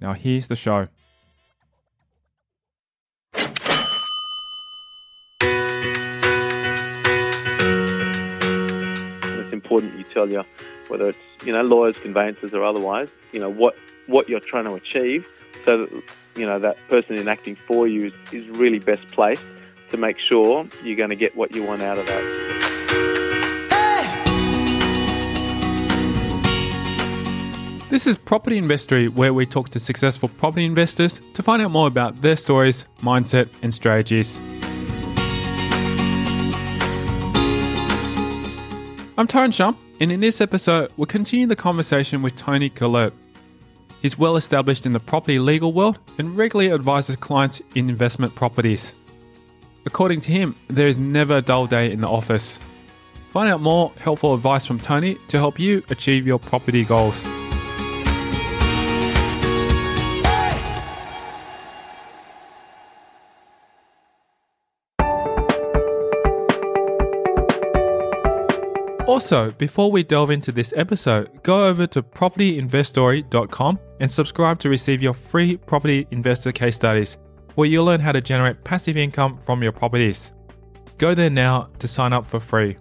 Now here's the show. it's important you tell you whether it's you know lawyers, conveyancers, or otherwise, you know what what you're trying to achieve, so that you know that person enacting for you is, is really best placed to make sure you're going to get what you want out of that. This is Property Investory, where we talk to successful property investors to find out more about their stories, mindset, and strategies. I'm Tyrone Shum, and in this episode, we'll continue the conversation with Tony Gellert. He's well established in the property legal world and regularly advises clients in investment properties. According to him, there is never a dull day in the office. Find out more helpful advice from Tony to help you achieve your property goals. Also, before we delve into this episode, go over to propertyinvestory.com and subscribe to receive your free property investor case studies, where you'll learn how to generate passive income from your properties. Go there now to sign up for free.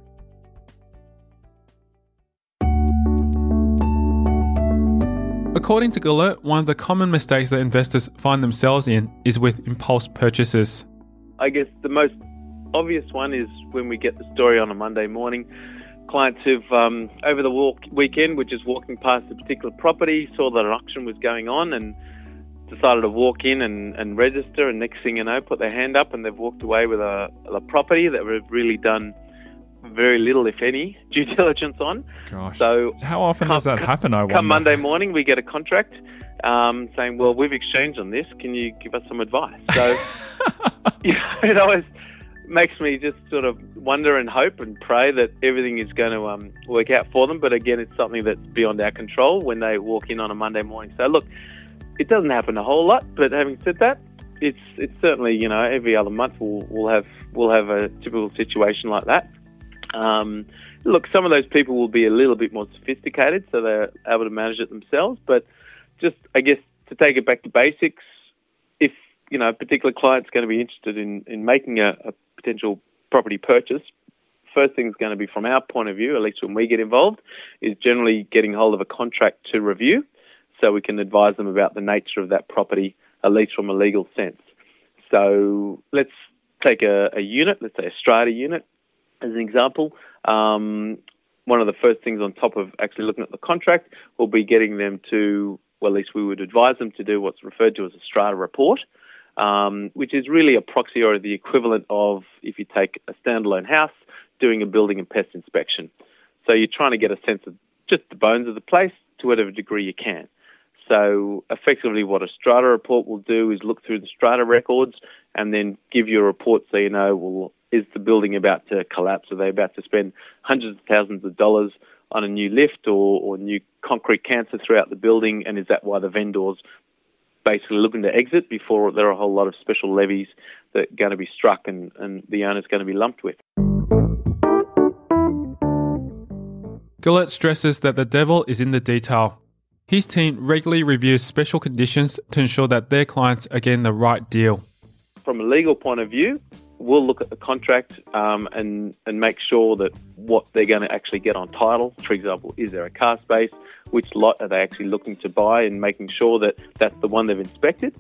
According to Gellert, one of the common mistakes that investors find themselves in is with impulse purchases. I guess the most obvious one is when we get the story on a Monday morning. Clients who've um, over the walk, weekend were just walking past a particular property, saw that an auction was going on, and decided to walk in and, and register. And next thing you know, put their hand up and they've walked away with a, a property that we've really done very little, if any, due diligence on. Gosh. So How often does that happen? I wonder. come Monday morning, we get a contract um, saying, "Well, we've exchanged on this. Can you give us some advice?" So you know, it always makes me just sort of wonder and hope and pray that everything is going to um, work out for them. But again, it's something that's beyond our control when they walk in on a Monday morning. So look, it doesn't happen a whole lot. But having said that, it's it's certainly you know every other month we'll we'll have we'll have a typical situation like that. Um, look, some of those people will be a little bit more sophisticated, so they're able to manage it themselves. But just, I guess, to take it back to basics, if you know a particular client's going to be interested in in making a, a potential property purchase, first thing thing's going to be from our point of view, at least when we get involved, is generally getting hold of a contract to review, so we can advise them about the nature of that property, at least from a legal sense. So let's take a, a unit, let's say a strata unit, as an example. Um, one of the first things on top of actually looking at the contract will be getting them to, well, at least we would advise them to do what's referred to as a strata report, um, which is really a proxy or the equivalent of if you take a standalone house doing a building and pest inspection. So you're trying to get a sense of just the bones of the place to whatever degree you can. So effectively, what a strata report will do is look through the strata records and then give you a report so you know, well, is the building about to collapse? Are they about to spend hundreds of thousands of dollars on a new lift or, or new concrete cancer throughout the building? And is that why the vendors basically looking to exit before there are a whole lot of special levies that are going to be struck and, and the owner's going to be lumped with? Gellert stresses that the devil is in the detail. His team regularly reviews special conditions to ensure that their clients are getting the right deal. From a legal point of view, we'll look at the contract um, and and make sure that what they're going to actually get on title. For example, is there a car space? Which lot are they actually looking to buy? And making sure that that's the one they've inspected.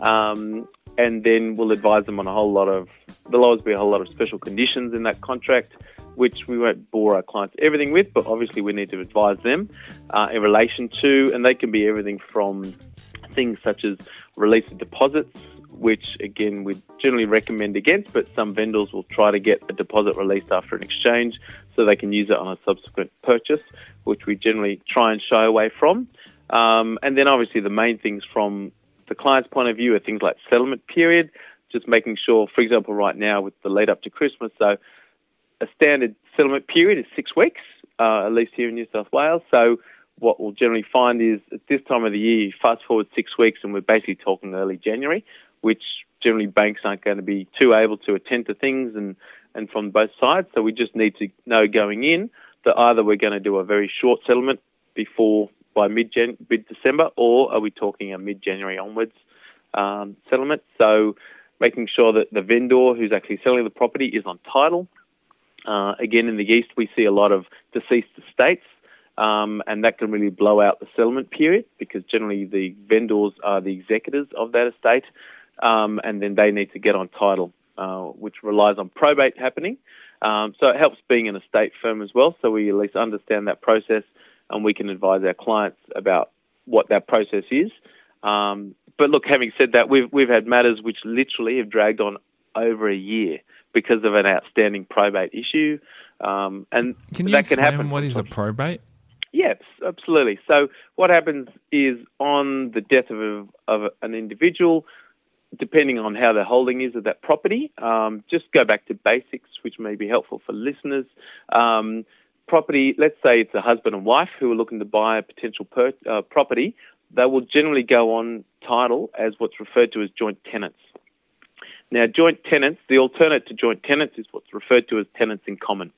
Um, and then we'll advise them on a whole lot of. There'll always be a whole lot of special conditions in that contract, which we won't bore our clients everything with, but obviously we need to advise them uh, in relation to, and they can be everything from things such as release of deposits, which again we generally recommend against, but some vendors will try to get a deposit released after an exchange so they can use it on a subsequent purchase, which we generally try and shy away from. Um, and then obviously the main things from the client's point of view are things like settlement period, just making sure, for example, right now with the lead up to Christmas, so a standard settlement period is six weeks, uh, at least here in New South Wales. So what we'll generally find is at this time of the year, fast forward six weeks, and we're basically talking early January, which generally banks aren't going to be too able to attend to things and, and from both sides. So we just need to know going in that either we're going to do a very short settlement before by mid mid December, or are we talking a mid January onwards um, settlement? So making sure that the vendor who's actually selling the property is on title. Uh, again, in the east, we see a lot of deceased estates, um, and that can really blow out the settlement period because generally the vendors are the executors of that estate, um, and then they need to get on title, uh, which relies on probate happening. Um, so it helps being an estate firm as well, so we at least understand that process and we can advise our clients about what that process is. Um, but look, having said that, we've we've had matters which literally have dragged on over a year because of an outstanding probate issue, um, and can you that explain can happen. what is a probate? Yes, absolutely. So what happens is on the death of, a, of an individual, depending on how the holding is of that property, um, just go back to basics, which may be helpful for listeners. Um, property, let's say it's a husband and wife who are looking to buy a potential per, uh, property, they will generally go on title as what's referred to as joint tenants. Now, joint tenants, the alternate to joint tenants is what's referred to as tenants in common,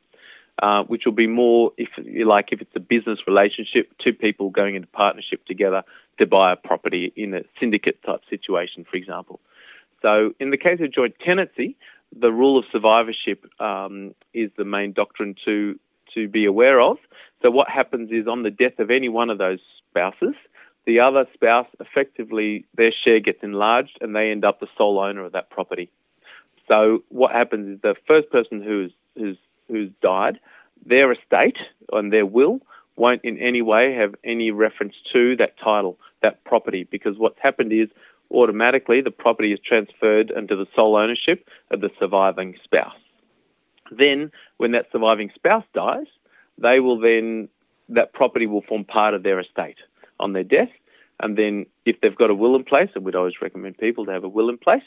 uh, which will be more, if like, if it's a business relationship, two people going into partnership together to buy a property in a syndicate type situation, for example. So, in the case of joint tenancy, the rule of survivorship um, is the main doctrine to to be aware of. So, what happens is on the death of any one of those spouses, the other spouse effectively their share gets enlarged and they end up the sole owner of that property. So what happens is the first person who's who's who's died, their estate and their will won't in any way have any reference to that title, that property, because what's happened is automatically the property is transferred into the sole ownership of the surviving spouse. Then, when that surviving spouse dies, they will then that property will form part of their estate on their death. And then if they've got a will in place, and we'd always recommend people to have a will in place,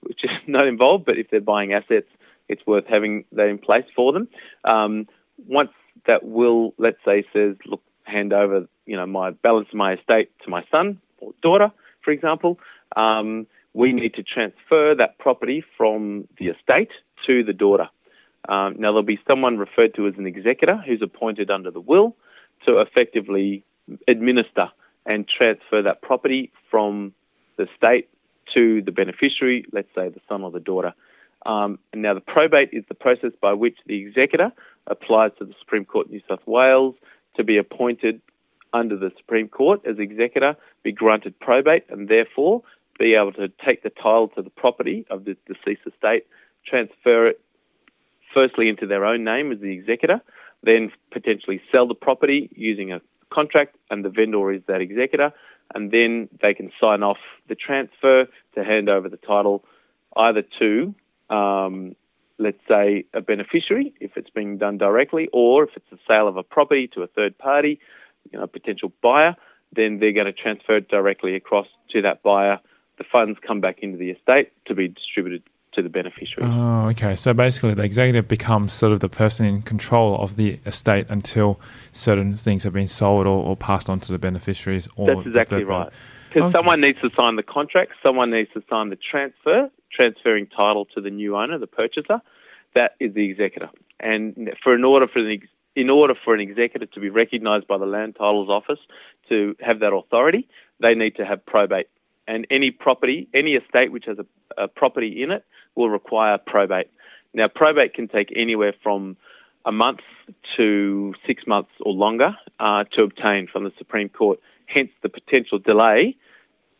which is not involved, but if they're buying assets, it's worth having that in place for them. Um, once that will, let's say, says, look, hand over, you know, my balance of my estate to my son or daughter, for example, um, we need to transfer that property from the estate to the daughter. Um, now, there'll be someone referred to as an executor who's appointed under the will to effectively administer and transfer that property from the state to the beneficiary, let's say the son or the daughter. Um, and now the probate is the process by which the executor applies to the Supreme Court of New South Wales to be appointed under the Supreme Court as executor, be granted probate, and therefore be able to take the title to the property of the deceased estate, transfer it firstly into their own name as the executor, then potentially sell the property using a contract and the vendor is that executor, and then they can sign off the transfer to hand over the title either to, um, let's say, a beneficiary if it's being done directly, or if it's a sale of a property to a third party, you know, a potential buyer, then they're going to transfer it directly across to that buyer. The funds come back into the estate to be distributed to the beneficiary. Oh, okay. So basically, the executive becomes sort of the person in control of the estate until certain things have been sold or, or passed on to the beneficiaries. Or That's exactly right. Because okay. someone needs to sign the contract, someone needs to sign the transfer, transferring title to the new owner, the purchaser. That is the executor. And for in order for an in order for an executor to be recognised by the Land Titles Office to have that authority, they need to have probate. And any property, any estate which has a, a property in it, will require probate. Now, probate can take anywhere from a month to six months or longer uh, to obtain from the Supreme Court. Hence, the potential delay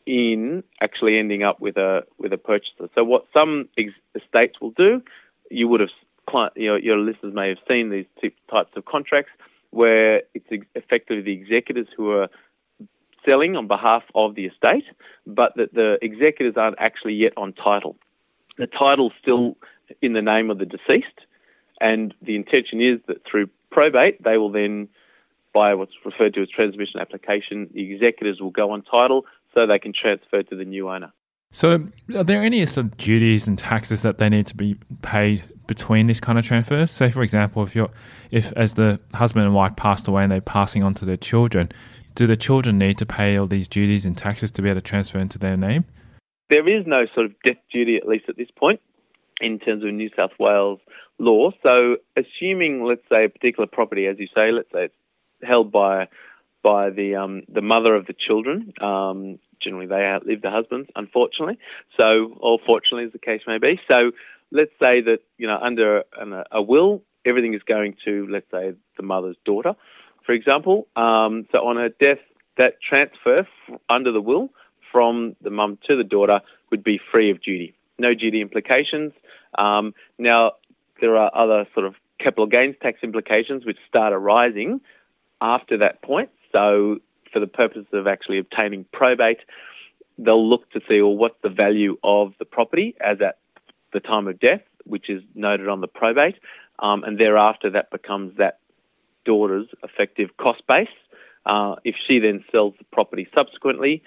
in actually ending up with a with a purchaser. So, what some ex- estates will do, you would have, you know, your listeners may have seen these types of contracts where it's effectively the executors who are selling on behalf of the estate, but that the executors aren't actually yet on title the title's still in the name of the deceased, and the intention is that through probate, they will then, by what's referred to as transmission application, the executors will go on title, so they can transfer to the new owner. So, are there any sort of duties and taxes that they need to be paid between this kind of transfers? Say, for example, if you're, if as the husband and wife passed away and they're passing on to their children, do the children need to pay all these duties and taxes to be able to transfer into their name? There is no sort of death duty, at least at this point, in terms of New South Wales law. So, assuming, let's say, a particular property, as you say, let's say it's held by by the um, the mother of the children. Um, generally, they outlive the husbands, unfortunately. So, or fortunately, as the case may be. So, let's say that you know under an, a will, everything is going to let's say the mother's daughter, for example. Um, so, on her death, that transfer f- under the will from the mum to the daughter would be free of duty, no duty implications. Um, now, there are other sort of capital gains tax implications which start arising after that point. So, for the purpose of actually obtaining probate, they'll look to see, well, what's the value of the property as at the time of death, which is noted on the probate, um, and thereafter that becomes that daughter's effective cost base. Uh, if she then sells the property subsequently,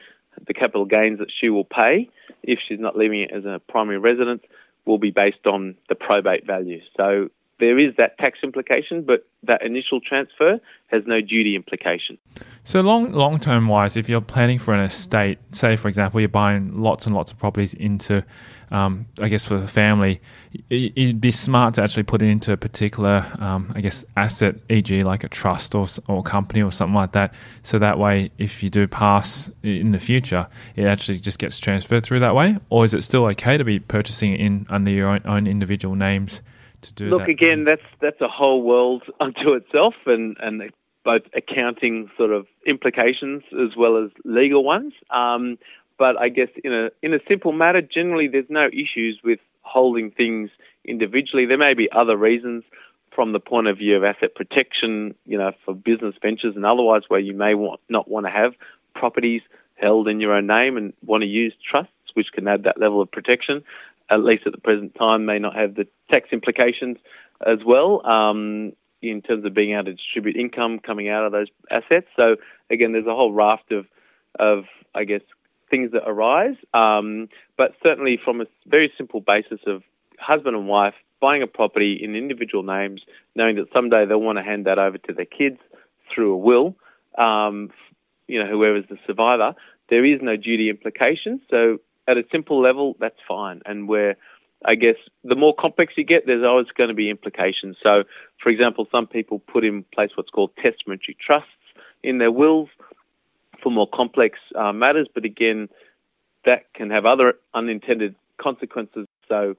the capital gains that she will pay, if she's not leaving it as a primary residence, will be based on the probate value. So there is that tax implication, but that initial transfer has no duty implication. So long long term wise, if you're planning for an estate, say for example you're buying lots and lots of properties into, um, I guess for the family, it'd be smart to actually put it into a particular, um, I guess, asset, e.g., like a trust or or company or something like that. So that way, if you do pass in the future, it actually just gets transferred through that way. Or is it still okay to be purchasing it in under your own, own individual names? To do Look, that? again, that's that's a whole world unto itself, and and both accounting sort of implications as well as legal ones. Um, but I guess in a in a simple matter, generally there's no issues with holding things individually. There may be other reasons from the point of view of asset protection, you know, for business ventures and otherwise, where you may want, not want to have properties held in your own name and want to use trusts, which can add that level of protection at least at the present time, may not have the tax implications as well um, in terms of being able to distribute income coming out of those assets. So again, there's a whole raft of, of I guess, things that arise. Um, but certainly from a very simple basis of husband and wife buying a property in individual names, knowing that someday they'll want to hand that over to their kids through a will, um, you know, whoever's the survivor, there is no duty implication. So at a simple level, that's fine. And where I guess the more complex you get, there's always going to be implications. So, for example, some people put in place what's called testamentary trusts in their wills for more complex uh, matters, but again, that can have other unintended consequences. So,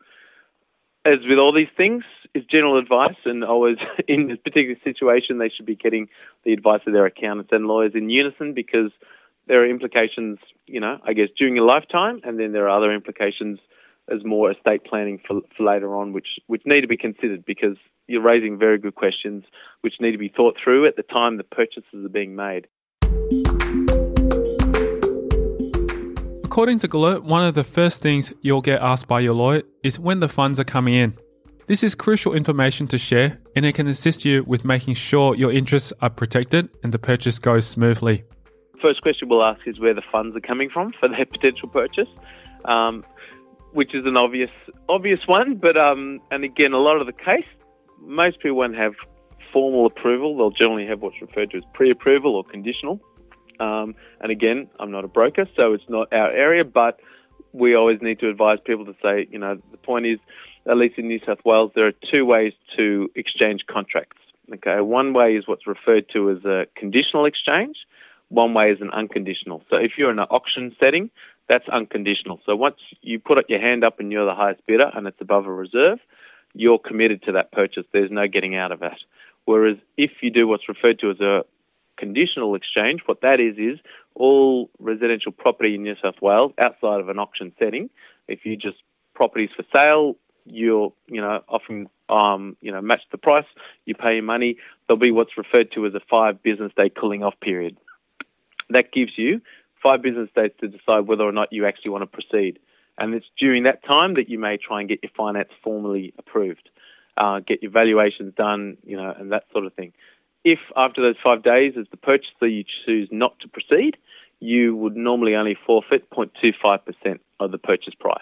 as with all these things, is general advice, and always in this particular situation, they should be getting the advice of their accountants and lawyers in unison because there are implications, you know, I guess during your lifetime, and then there are other implications as more estate planning for, for later on, which which need to be considered because you're raising very good questions which need to be thought through at the time the purchases are being made. According to Gellert, one of the first things you'll get asked by your lawyer is when the funds are coming in. This is crucial information to share and it can assist you with making sure your interests are protected and the purchase goes smoothly first question we'll ask is where the funds are coming from for their potential purchase, um, which is an obvious obvious one. But um, and again, a lot of the case, most people won't have formal approval. They'll generally have what's referred to as pre-approval or conditional. Um, and again, I'm not a broker, so it's not our area, but we always need to advise people to say, you know, the point is, at least in New South Wales, there are two ways to exchange contracts. Okay, one way is what's referred to as a conditional exchange, one way is an unconditional. So if you're in an auction setting, that's unconditional. So once you put your hand up and you're the highest bidder and it's above a reserve, you're committed to that purchase. There's no getting out of that. Whereas if you do what's referred to as a conditional exchange, what that is is all residential property in New South Wales outside of an auction setting, if you just properties for sale, you're you know often um, you know match the price, you pay your money. There'll be what's referred to as a five business day cooling off period that gives you five business days to decide whether or not you actually want to proceed. And it's during that time that you may try and get your finance formally approved, uh, get your valuations done, you know, and that sort of thing. If after those five days, as the purchaser, you choose not to proceed, you would normally only forfeit 0.25% of the purchase price.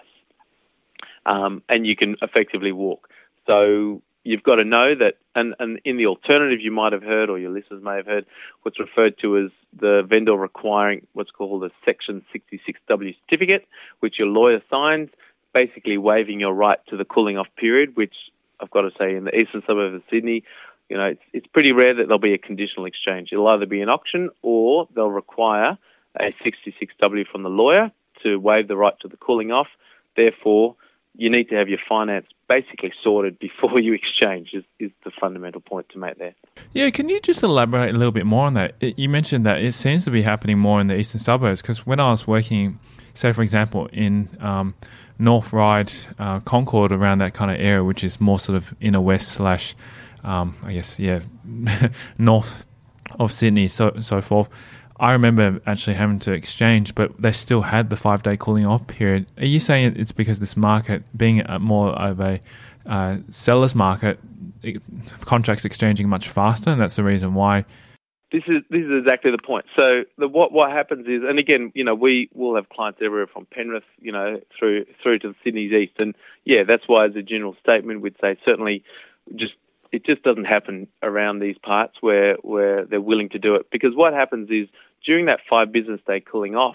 Um, and you can effectively walk. So you've got to know that, and, and in the alternative, you might have heard, or your listeners may have heard, what's referred to as the vendor requiring what's called a Section 66W certificate, which your lawyer signs, basically waiving your right to the cooling off period, which I've got to say in the eastern suburbs of Sydney, you know, it's, it's pretty rare that there'll be a conditional exchange. It'll either be an auction or they'll require a 66W from the lawyer to waive the right to the cooling off. Therefore, you need to have your finance basically sorted before you exchange is, is the fundamental point to make there. Yeah, can you just elaborate a little bit more on that? You mentioned that it seems to be happening more in the eastern suburbs because when I was working, say for example, in um, North Ryde, uh, Concord, around that kind of area, which is more sort of inner west slash um, I guess, yeah, north of Sydney, so so forth. I remember actually having to exchange, but they still had the five day cooling off period. Are you saying it's because this market, being more of a uh, seller's market, it, contracts exchanging much faster, and that's the reason why? This is this is exactly the point. So the, what what happens is, and again, you know, we will have clients everywhere from Penrith, you know, through through to Sydney's east, and yeah, that's why as a general statement, we'd say certainly just it just doesn't happen around these parts where, where they're willing to do it. Because what happens is during that five business day cooling off,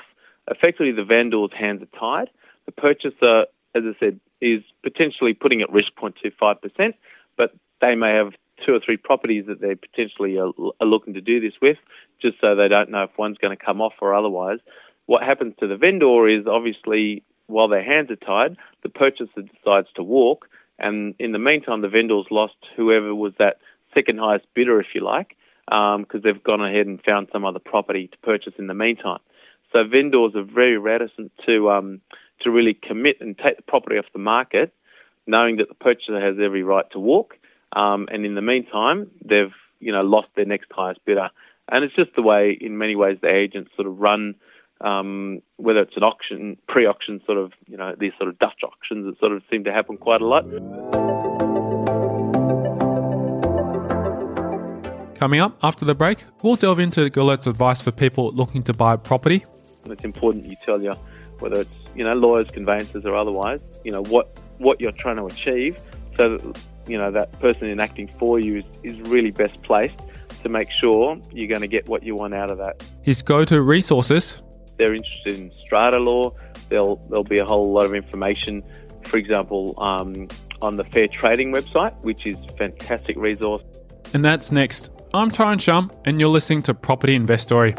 effectively the vendor's hands are tied. The purchaser, as I said, is potentially putting at risk 0.25%, but they may have two or three properties that they potentially uh, are, are looking to do this with, just so they don't know if one's going to come off or otherwise. What happens to the vendor is obviously while their hands are tied, the purchaser decides to walk and in the meantime, the vendors lost whoever was that second highest bidder, if you like, because um, they've gone ahead and found some other property to purchase in the meantime. So vendors are very reticent to um, to really commit and take the property off the market, knowing that the purchaser has every right to walk. Um, and in the meantime, they've you know lost their next highest bidder. And it's just the way, in many ways, the agents sort of run um, whether it's an auction, pre-auction sort of, you know, these sort of Dutch auctions that sort of seem to happen quite a lot. Coming up after the break, we'll delve into Gellert's advice for people looking to buy property. It's important you tell you whether it's you know lawyers, conveyancers, or otherwise, you know what what you're trying to achieve, so that you know that person enacting for you is, is really best placed to make sure you're going to get what you want out of that. His go-to resources they're interested in strata law, there'll there'll be a whole lot of information. For example, um, on the Fair Trading website, which is a fantastic resource. And that's next. I'm Tyrone Shum, and you're listening to Property Investory.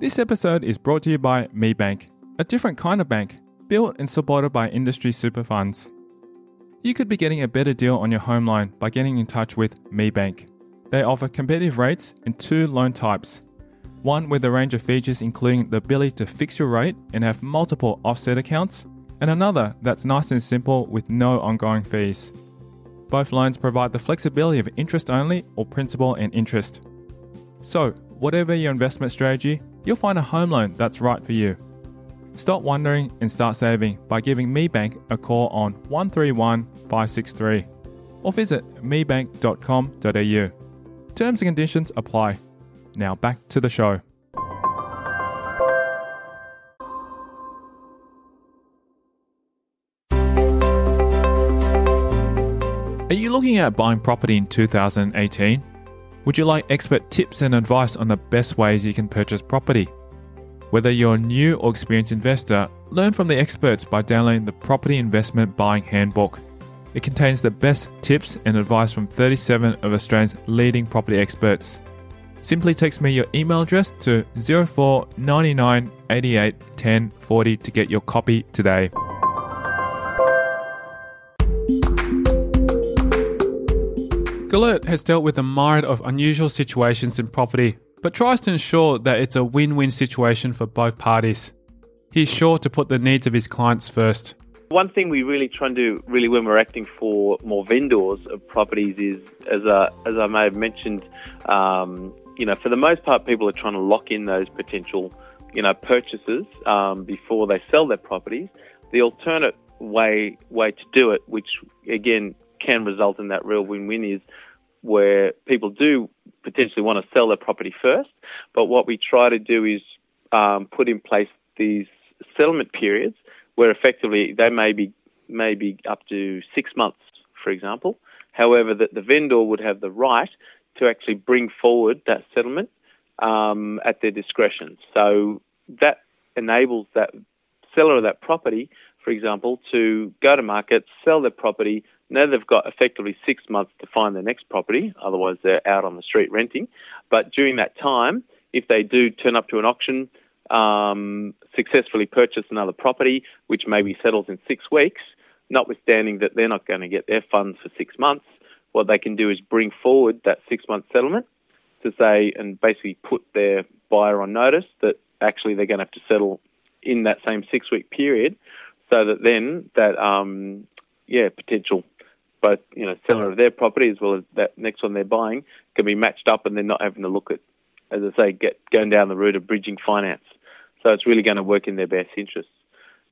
This episode is brought to you by MeBank, a different kind of bank, built and supported by industry super funds. You could be getting a better deal on your home loan by getting in touch with MeBank. They offer competitive rates in two loan types one with a range of features including the ability to fix your rate and have multiple offset accounts, and another that's nice and simple with no ongoing fees. Both loans provide the flexibility of interest only or principal and interest. So, whatever your investment strategy, you'll find a home loan that's right for you. Stop wondering and start saving by giving MeBank a call on 131 563 or visit mebank.com.au. Terms and conditions apply. Now back to the show. Are you looking at buying property in 2018? Would you like expert tips and advice on the best ways you can purchase property? Whether you're a new or experienced investor, learn from the experts by downloading the Property Investment Buying Handbook. It contains the best tips and advice from 37 of Australia's leading property experts. Simply text me your email address to 0499 88 10 40 to get your copy today. Gellert has dealt with a myriad of unusual situations in property, but tries to ensure that it's a win win situation for both parties. He's sure to put the needs of his clients first. One thing we really try and do, really, when we're acting for more vendors of properties, is as I, as I may have mentioned, um, you know, for the most part, people are trying to lock in those potential, you know, purchases um, before they sell their properties. The alternate way way to do it, which again can result in that real win-win, is where people do potentially want to sell their property first. But what we try to do is um, put in place these settlement periods where effectively they may be maybe up to six months, for example. However, that the vendor would have the right to actually bring forward that settlement um, at their discretion. So that enables that seller of that property, for example, to go to market, sell their property. Now they've got effectively six months to find their next property, otherwise they're out on the street renting. But during that time, if they do turn up to an auction, um, successfully purchase another property, which maybe settles in six weeks, notwithstanding that they're not going to get their funds for six months, what they can do is bring forward that six month settlement to say and basically put their buyer on notice that actually they're going to have to settle in that same six week period so that then that um, yeah potential both you know seller of their property as well as that next one they're buying can be matched up and they're not having to look at as I say get going down the route of bridging finance so it's really going to work in their best interests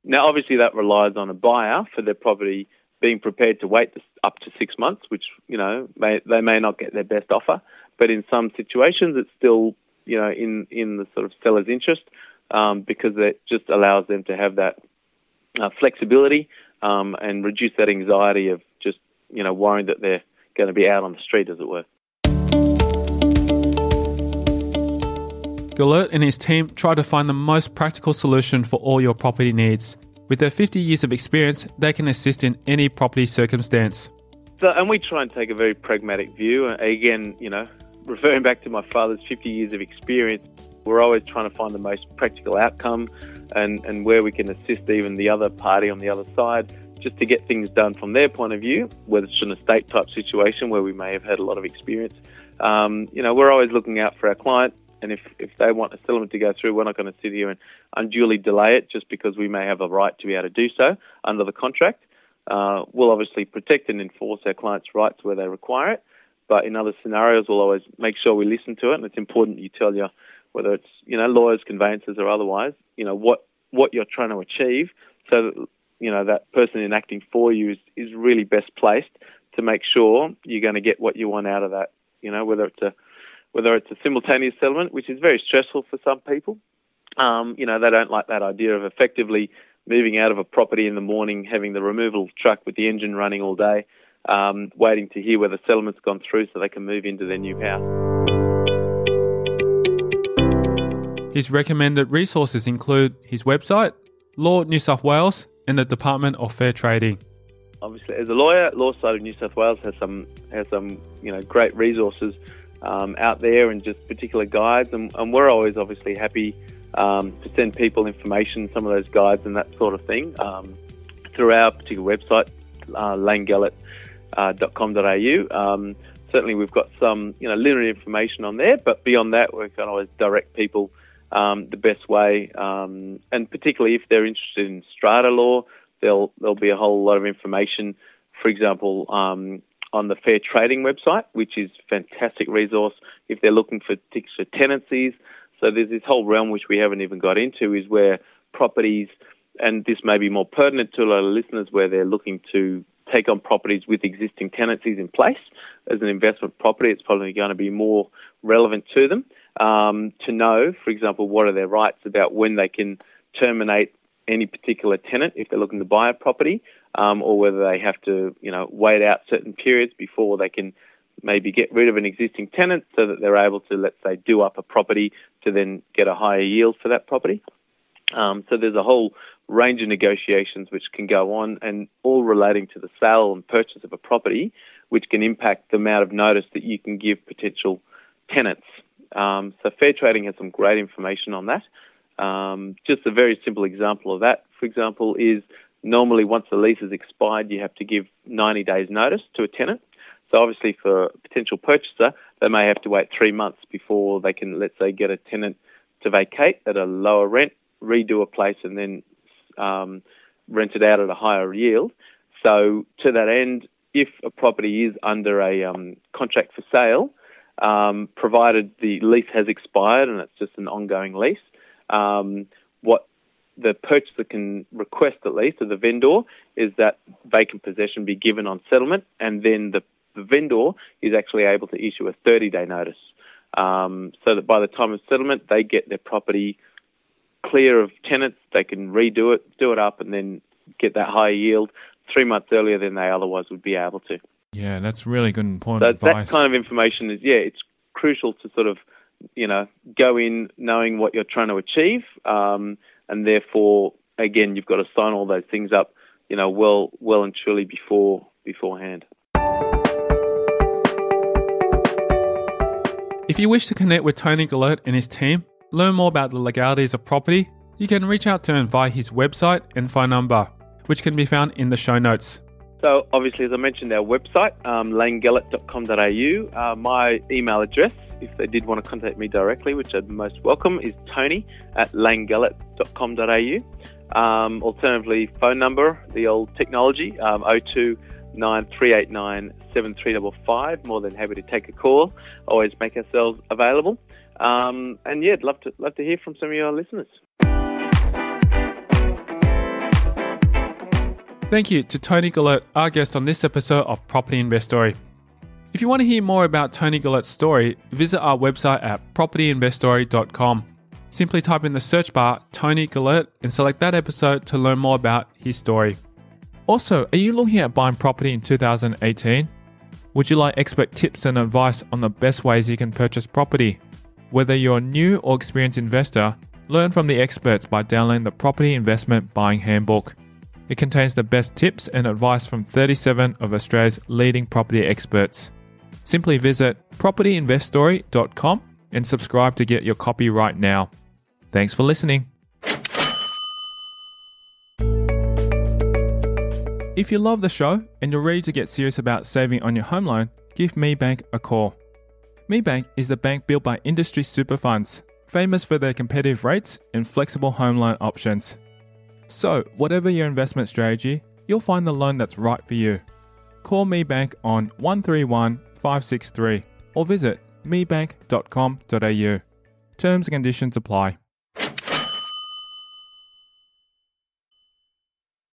now obviously that relies on a buyer for their property being prepared to wait up to six months which you know may, they may not get their best offer but in some situations it's still you know in in the sort of seller's interest um, because it just allows them to have that uh, flexibility um, and reduce that anxiety of just you know worrying that they're going to be out on the street, as it were. Gellert and his team try to find the most practical solution for all your property needs. With their 50 years of experience, they can assist in any property circumstance. So, and we try and take a very pragmatic view. Again, you know, referring back to my father's 50 years of experience, we're always trying to find the most practical outcome and, and where we can assist even the other party on the other side just to get things done from their point of view, whether it's an estate type situation where we may have had a lot of experience. Um, you know, we're always looking out for our client, and if, if they want a settlement to go through, we're not going to sit here and unduly delay it just because we may have a right to be able to do so under the contract. Uh, we'll obviously protect and enforce our clients' rights where they require it, but in other scenarios, we'll always make sure we listen to it, and it's important you tell your whether it's you know lawyers, conveyancers, or otherwise, you know what what you're trying to achieve, so that you know that person enacting for you is, is really best placed to make sure you're going to get what you want out of that. You know whether it's a whether it's a simultaneous settlement, which is very stressful for some people. Um, you know they don't like that idea of effectively moving out of a property in the morning, having the removal truck with the engine running all day, um, waiting to hear whether settlement's gone through so they can move into their new house. His recommended resources include his website, Law New South Wales, and the Department of Fair Trading. Obviously, as a lawyer, Law Society of New South Wales has some has some you know great resources um, out there and just particular guides, and, and we're always obviously happy um, to send people information, some of those guides and that sort of thing um, through our particular website, uh. Uh, um, certainly, we've got some you know limited information on there, but beyond that, we can always direct people um, the best way. Um, and particularly if they're interested in strata law, there'll there'll be a whole lot of information. For example, on the Fair Trading website, which is a fantastic resource if they're looking for for tenancies. So there's this whole realm which we haven't even got into is where properties, and this may be more pertinent to a lot of listeners, where they're looking to take on properties with existing tenancies in place as an investment property. It's probably going to be more relevant to them um, to know, for example, what are their rights about when they can terminate any particular tenant if they're looking to buy a property, um, or whether they have to, you know, wait out certain periods before they can maybe get rid of an existing tenant so that they're able to, let's say, do up a property to then get a higher yield for that property. Um, so there's a whole range of negotiations which can go on and all relating to the sale and purchase of a property, which can impact the amount of notice that you can give potential tenants. Um, so fair trading has some great information on that. Um, just a very simple example of that, for example, is normally once the lease is expired, you have to give 90 days notice to a tenant. So obviously for a potential purchaser, they may have to wait three months before they can, let's say, get a tenant to vacate at a lower rent, redo a place, and then um, rent it out at a higher yield. So to that end, if a property is under a um, contract for sale, um, provided the lease has expired and it's just an ongoing lease. Um, the purchaser can request at least of the vendor is that vacant possession be given on settlement, and then the the vendor is actually able to issue a 30 day notice. Um, so that by the time of settlement, they get their property clear of tenants, they can redo it, do it up, and then get that high yield three months earlier than they otherwise would be able to. Yeah, that's really good and important so advice. That kind of information is, yeah, it's crucial to sort of, you know, go in knowing what you're trying to achieve, um, and therefore, again, you've got to sign all those things up, you know, well, well and truly before beforehand. If you wish to connect with Tony Gellert and his team, learn more about the legalities of property, you can reach out to him via his website and phone number, which can be found in the show notes. So, obviously, as I mentioned, our website, um. Uh, my email address, if they did want to contact me directly, which I'd most welcome, is tony at lanegellert.com.au. Um, alternatively, phone number, the old technology, um, 02 9389 More than happy to take a call. Always make ourselves available. Um, and yeah, I'd love to love to hear from some of your listeners. Thank you to Tony Gellert, our guest on this episode of Property Investory. If you want to hear more about Tony Gellert's story, visit our website at propertyinvestory.com. Simply type in the search bar Tony Gellert and select that episode to learn more about his story. Also, are you looking at buying property in 2018? Would you like expert tips and advice on the best ways you can purchase property? Whether you're a new or experienced investor, learn from the experts by downloading the Property Investment Buying Handbook. It contains the best tips and advice from 37 of Australia's leading property experts. Simply visit propertyinvestory.com and subscribe to get your copy right now. Thanks for listening. If you love the show and you're ready to get serious about saving on your home loan, give MeBank a call. MeBank is the bank built by industry super funds, famous for their competitive rates and flexible home loan options. So, whatever your investment strategy, you'll find the loan that's right for you. Call MeBank on 131 563 or visit mebank.com.au. Terms and conditions apply.